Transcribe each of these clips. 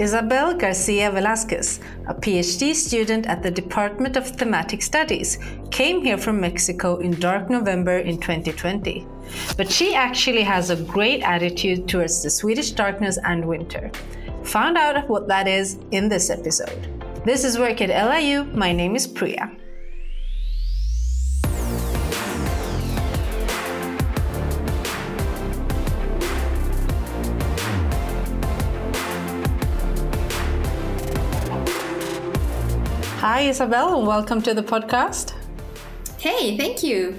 Isabel Garcia Velasquez, a PhD student at the Department of Thematic Studies, came here from Mexico in dark November in 2020. But she actually has a great attitude towards the Swedish darkness and winter. Found out what that is in this episode. This is Work at LIU. My name is Priya. Hi, Isabel, and welcome to the podcast. Hey, thank you.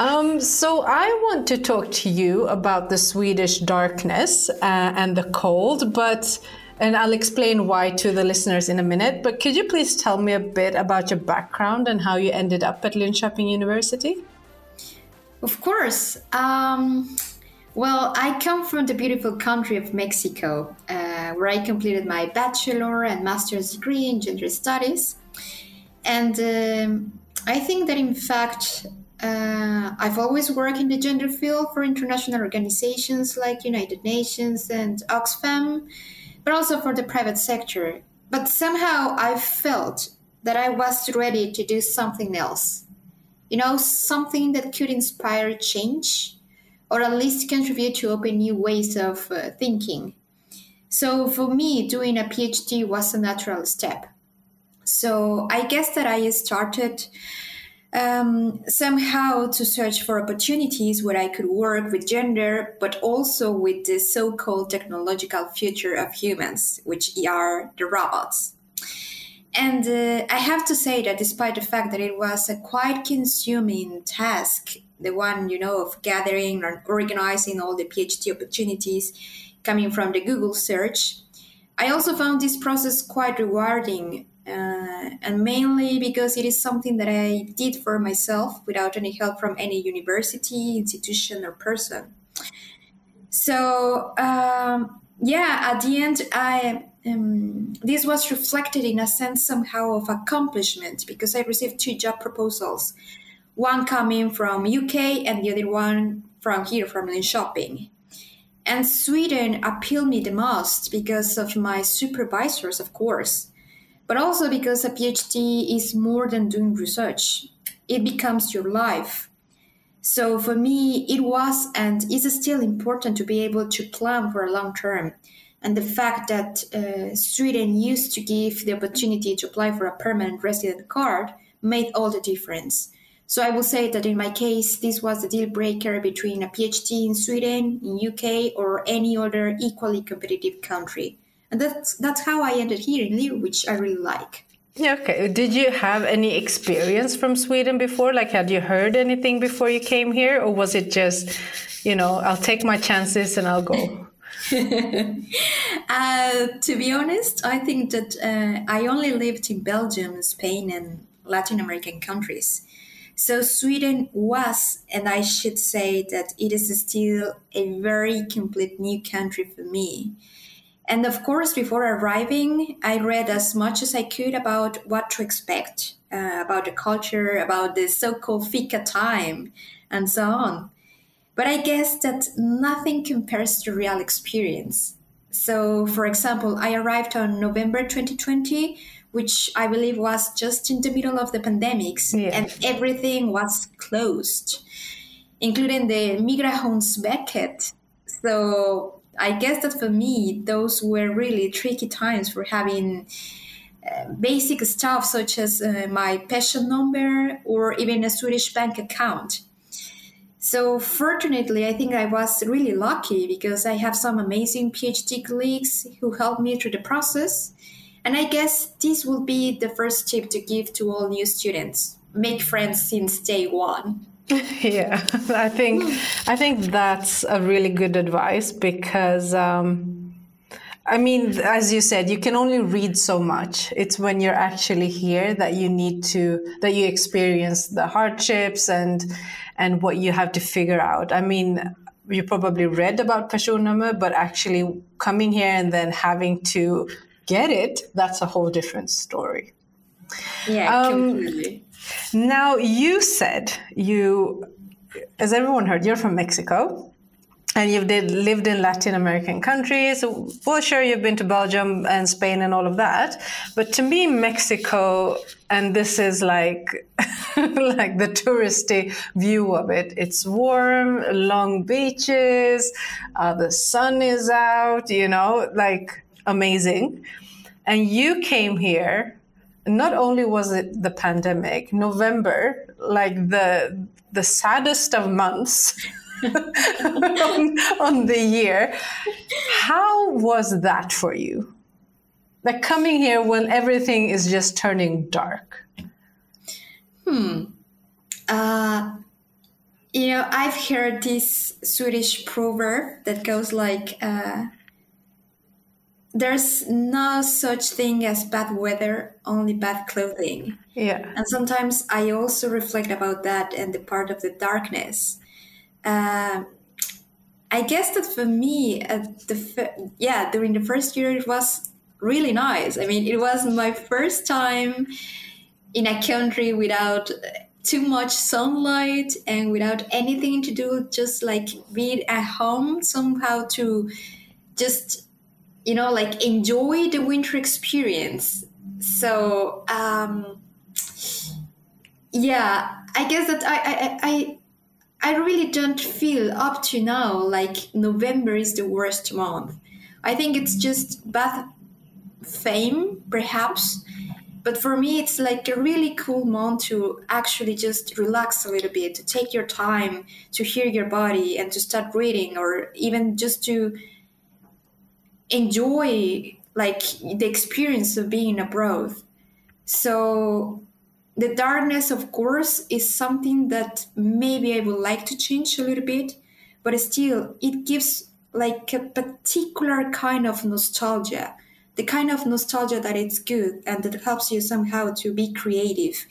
Um, so, I want to talk to you about the Swedish darkness uh, and the cold, but and I'll explain why to the listeners in a minute. But could you please tell me a bit about your background and how you ended up at Linköping University? Of course. Um, well, I come from the beautiful country of Mexico, uh, where I completed my bachelor and master's degree in gender studies. And um, I think that, in fact, uh, I've always worked in the gender field for international organizations like United Nations and Oxfam, but also for the private sector. But somehow I felt that I was ready to do something else. You know, something that could inspire change or at least contribute to open new ways of uh, thinking. So for me, doing a PhD was a natural step. So I guess that I started um, somehow to search for opportunities where I could work with gender, but also with the so called technological future of humans, which are the robots. And uh, I have to say that despite the fact that it was a quite consuming task, the one, you know, of gathering and organizing all the PhD opportunities coming from the Google search, I also found this process quite rewarding uh, and mainly because it is something that I did for myself without any help from any university, institution, or person. So, um, yeah, at the end, I um, this was reflected in a sense somehow of accomplishment because I received two job proposals, one coming from UK and the other one from here from Linköping. And Sweden appealed me the most because of my supervisors, of course but also because a PhD is more than doing research, it becomes your life. So for me, it was and is still important to be able to plan for a long term. And the fact that uh, Sweden used to give the opportunity to apply for a permanent resident card made all the difference. So I will say that in my case, this was the deal breaker between a PhD in Sweden, in UK, or any other equally competitive country and that's that's how I ended here in Lille, which I really like. Yeah, okay. Did you have any experience from Sweden before? Like, had you heard anything before you came here, or was it just, you know, I'll take my chances and I'll go? uh, to be honest, I think that uh, I only lived in Belgium, Spain, and Latin American countries. So Sweden was, and I should say that it is still a very complete new country for me. And of course, before arriving, I read as much as I could about what to expect, uh, about the culture, about the so called fika time, and so on. But I guess that nothing compares to real experience. So, for example, I arrived on November 2020, which I believe was just in the middle of the pandemics, yeah. and everything was closed, including the Migrationsverket. So I guess that for me, those were really tricky times for having uh, basic stuff such as uh, my pension number or even a Swedish bank account. So, fortunately, I think I was really lucky because I have some amazing PhD colleagues who helped me through the process. And I guess this will be the first tip to give to all new students make friends since day one. yeah, I think I think that's a really good advice because um, I mean, as you said, you can only read so much. It's when you're actually here that you need to that you experience the hardships and and what you have to figure out. I mean, you probably read about personnummer, but actually coming here and then having to get it, that's a whole different story. Yeah, um, completely. Now, you said you as everyone heard, you're from Mexico and you've did, lived in Latin American countries. Well, sure, you've been to Belgium and Spain and all of that, but to me, Mexico, and this is like like the touristy view of it. It's warm, long beaches, uh, the sun is out, you know, like amazing. And you came here. Not only was it the pandemic, November, like the the saddest of months. on, on the year. How was that for you? Like coming here when everything is just turning dark. Hmm. Uh, you know, I've heard this Swedish proverb that goes like, uh, "There's no such thing as bad weather, only bad clothing." Yeah. And sometimes I also reflect about that and the part of the darkness uh, I guess that for me, at the yeah, during the first year, it was really nice. I mean, it was my first time in a country without too much sunlight and without anything to do, just like being at home somehow to just you know like enjoy the winter experience. So um, yeah, I guess that I I, I I really don't feel up to now like November is the worst month. I think it's just bad fame, perhaps. But for me, it's like a really cool month to actually just relax a little bit, to take your time, to hear your body, and to start reading, or even just to enjoy like the experience of being abroad. So the darkness, of course, is something that maybe I would like to change a little bit, but still, it gives like a particular kind of nostalgia, the kind of nostalgia that it's good and that helps you somehow to be creative.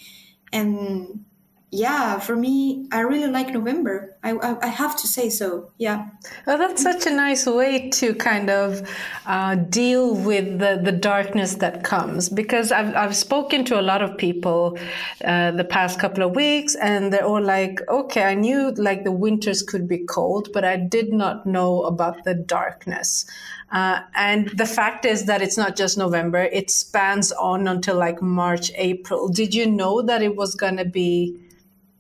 And yeah, for me, I really like November. I, I, I, have to say so. Yeah. Well, that's such a nice way to kind of uh, deal with the, the darkness that comes because I've, I've spoken to a lot of people uh, the past couple of weeks and they're all like, okay, I knew like the winters could be cold, but I did not know about the darkness. Uh, and the fact is that it's not just November, it spans on until like March, April. Did you know that it was going to be?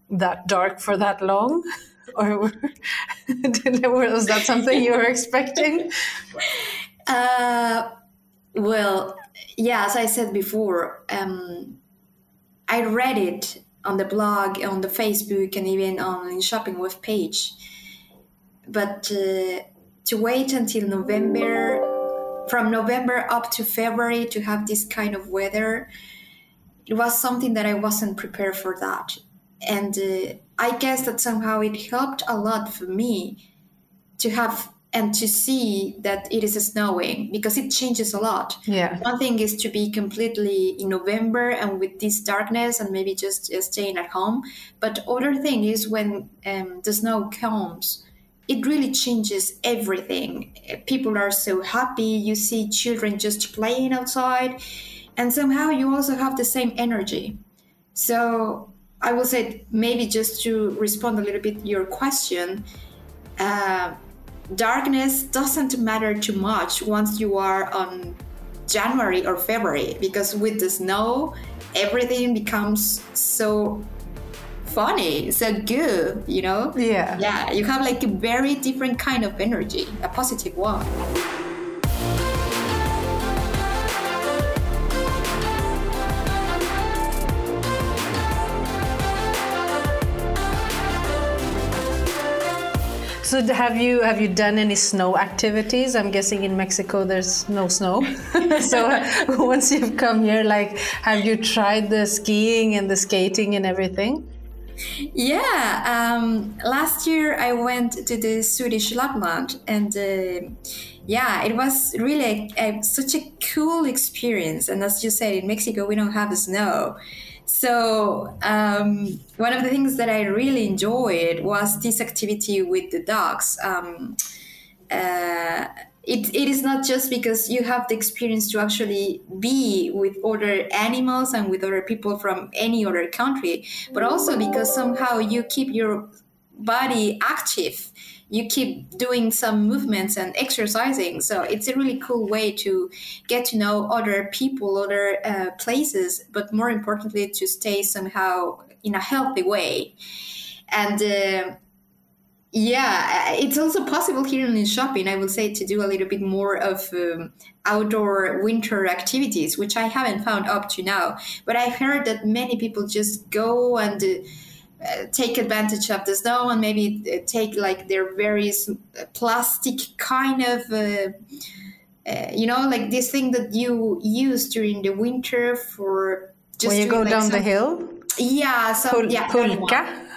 That dark for that long? or was that something you were expecting? Uh, well, yeah, as I said before, um, I read it on the blog, on the Facebook, and even on the Linköping with page. But uh, to wait until November, from November up to February, to have this kind of weather, it was something that I wasn't prepared for that and uh, I guess that somehow it helped a lot for me to have and to see that it is snowing because it changes a lot. Yeah. One thing is to be completely in November and with this darkness and maybe just uh, staying at home. But other thing is when um, the snow comes, it really changes everything. People are so happy. You see children just playing outside, and somehow you also have the same energy. So I will say maybe just to respond a little bit your question. Uh, darkness doesn't matter too much once you are on January or February because with the snow, everything becomes so funny, so good, you know? Yeah. Yeah, you have like a very different kind of energy, a positive one. So have you have you done any snow activities? I'm guessing in Mexico there's no snow. so once you've come here, like, have you tried the skiing and the skating and everything? Yeah, um, last year I went to the Swedish Lapland, and uh, yeah, it was really a, a, such a cool experience. And as you said, in Mexico we don't have snow, so um, one of the things that I really enjoyed was this activity with the dogs. Um, uh, it, it is not just because you have the experience to actually be with other animals and with other people from any other country, but also because somehow you keep your body active you keep doing some movements and exercising so it's a really cool way to get to know other people other uh, places but more importantly to stay somehow in a healthy way and uh, yeah, it's also possible here in Linköping, I will say, to do a little bit more of um, outdoor winter activities, which I haven't found up to now. But I've heard that many people just go and uh, take advantage of the snow and maybe uh, take like their various plastic kind of. Uh, uh, you know, like this thing that you use during the winter for just when you go like down some, the hill. Yeah, so Pul- yeah, pulka.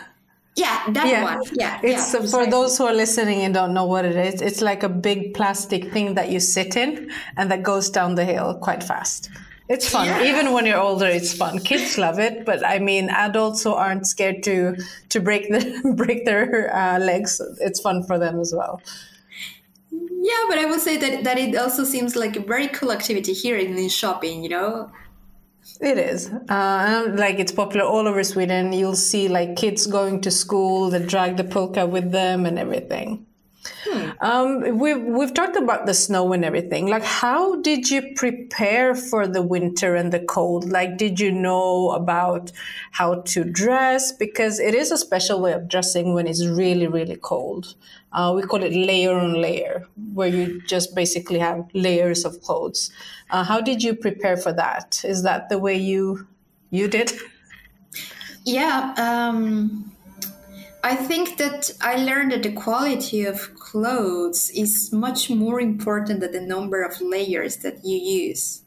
yeah, that Yeah. one. Yeah, It's yeah, uh, for those who are listening and don't know what it is. It's like a big plastic thing that you sit in and that goes down the hill quite fast. It's fun. Yeah. Even when you're older, it's fun. Kids love it, but I mean, adults who aren't scared to to break the break their uh, legs, it's fun for them as well. Yeah, but I would say that, that it also seems like a very cool activity here in, in Linköping, you know? It is. Uh, like it's popular all over Sweden. You'll see like kids going to school, that drag the pulka with them and everything. Um, we've we've talked about the snow and everything. Like, how did you prepare for the winter and the cold? Like, did you know about how to dress? Because it is a special way of dressing when it's really really cold. Uh, we call it layer on layer, where you just basically have layers of clothes. Uh, how did you prepare for that? Is that the way you you did? Yeah, um, I think that I learned that the quality of clothes is much more important than the number of layers that you use.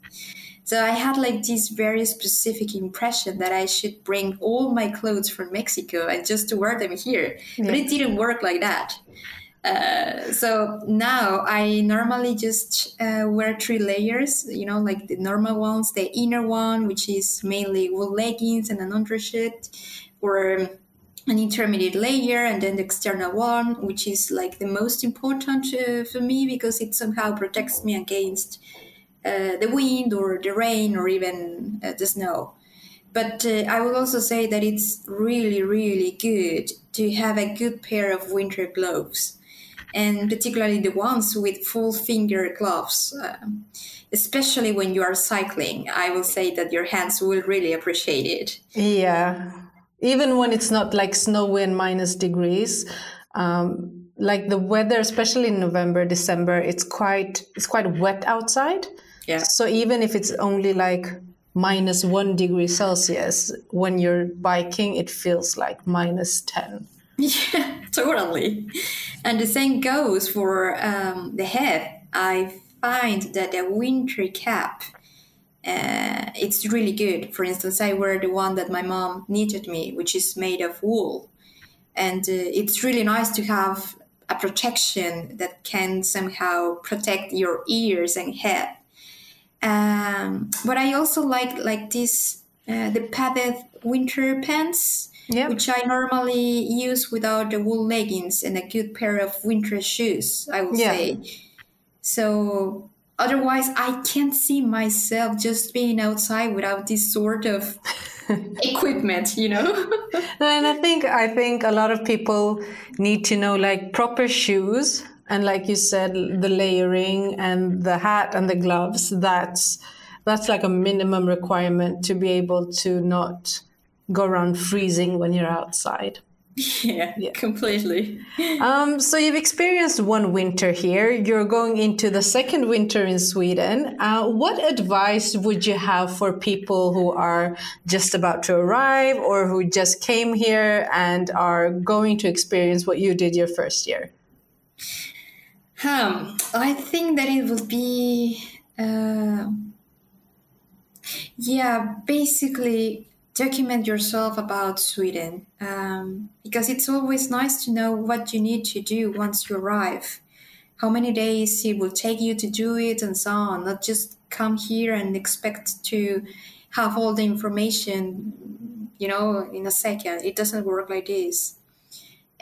So I had like this very specific impression that I should bring all my clothes from Mexico and just to wear them here, but it didn't work like that. Uh, so now I normally just uh, wear three layers, you know, like the normal ones, the inner one, which is mainly wool leggings and an undershirt, or an intermediate layer, and then the external one, which is like the most important uh, for me because it somehow protects me against uh, the wind or the rain or even uh, the snow. But uh, I will also say that it's really, really good to have a good pair of winter gloves, and particularly the ones with full finger gloves. Um, especially when you are cycling, I will say that your hands will really appreciate it. Yeah. Even when it's not like snowy and minus degrees, um, like the weather, especially in November, December, it's quite it's quite wet outside. Yeah. So even if it's only like minus one degree Celsius, when you're biking, it feels like minus ten. Yeah, totally. And the same goes for um, the head. I find that a winter cap, uh, it's really good. For instance, I wear the one that my mom knitted me, which is made of wool, and uh, it's really nice to have a protection that can somehow protect your ears and head. Um, but I also like like this uh, the padded winter pants Yeah. which I normally use without the wool leggings and a good pair of winter shoes, I would Yeah. say. So otherwise, I can't see myself just being outside without this sort of equipment, you know? And I think I think a lot of people need to know like proper shoes and like you said the layering and the hat and the gloves that's that's like a minimum requirement to be able to not go around freezing when you're outside. yeah, yeah. completely. Um, so you've experienced one winter here. You're going into the second winter in Sweden. Uh, what advice would you have for people who are just about to arrive or who just came here and are going to experience what you did your first year? Um, I think that it would be, uh, yeah, basically document yourself about Sweden um, because it's always nice to know what you need to do once you arrive, how many days it will take you to do it, and so on. Not just come here and expect to have all the information, you know, in a second. It doesn't work like this.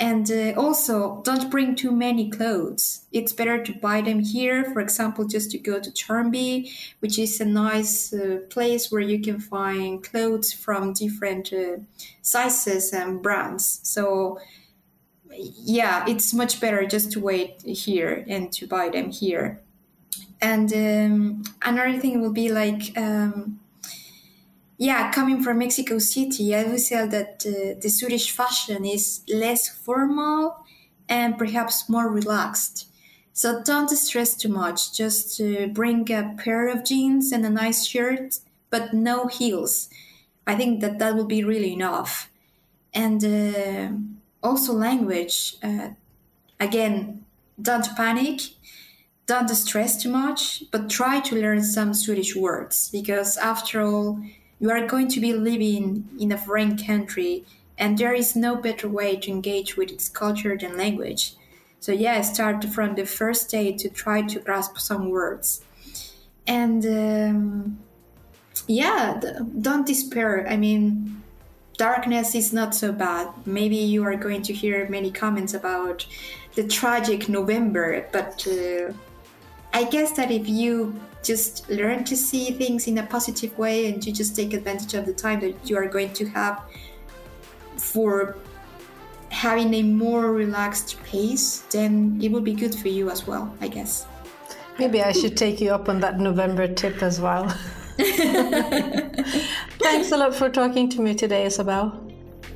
And uh, also, don't bring too many clothes. It's better to buy them here. For example, just to go to Tornby, which is a nice uh, place where you can find clothes from different uh, sizes and brands. So yeah, it's much better just to wait here and to buy them here. And um, another thing will be like, um, yeah, coming from Mexico City, I would say that uh, the Swedish fashion is less formal and perhaps more relaxed. So don't stress too much. Just uh, bring a pair of jeans and a nice shirt, but no heels. I think that that will be really enough. And uh, also language. Uh, again, don't panic, don't stress too much, but try to learn some Swedish words because after all, you are going to be living in a foreign country and there is no better way to engage with its culture than language. So yeah, start from the first day to try to grasp some words. And um, yeah, don't despair. I mean, darkness is not so bad. Maybe you are going to hear many comments about the tragic November, but uh, I guess that if you just learn to see things in a positive way and you just take advantage of the time that you are going to have for having a more relaxed pace, then it will be good for you as well, I guess. Maybe I should take you up on that November tip as well. Thanks a lot for talking to me today, Isabel.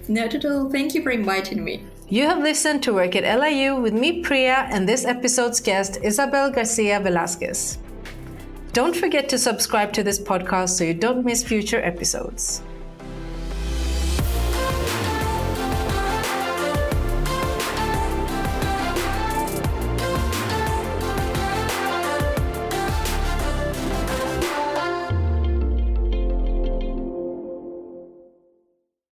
Not at all. Thank you for inviting me. You have listened to Work at LIU with me, Priya, and this episode's guest, Isabel Garcia Velasquez. Don't forget to subscribe to this podcast so you don't miss future episodes.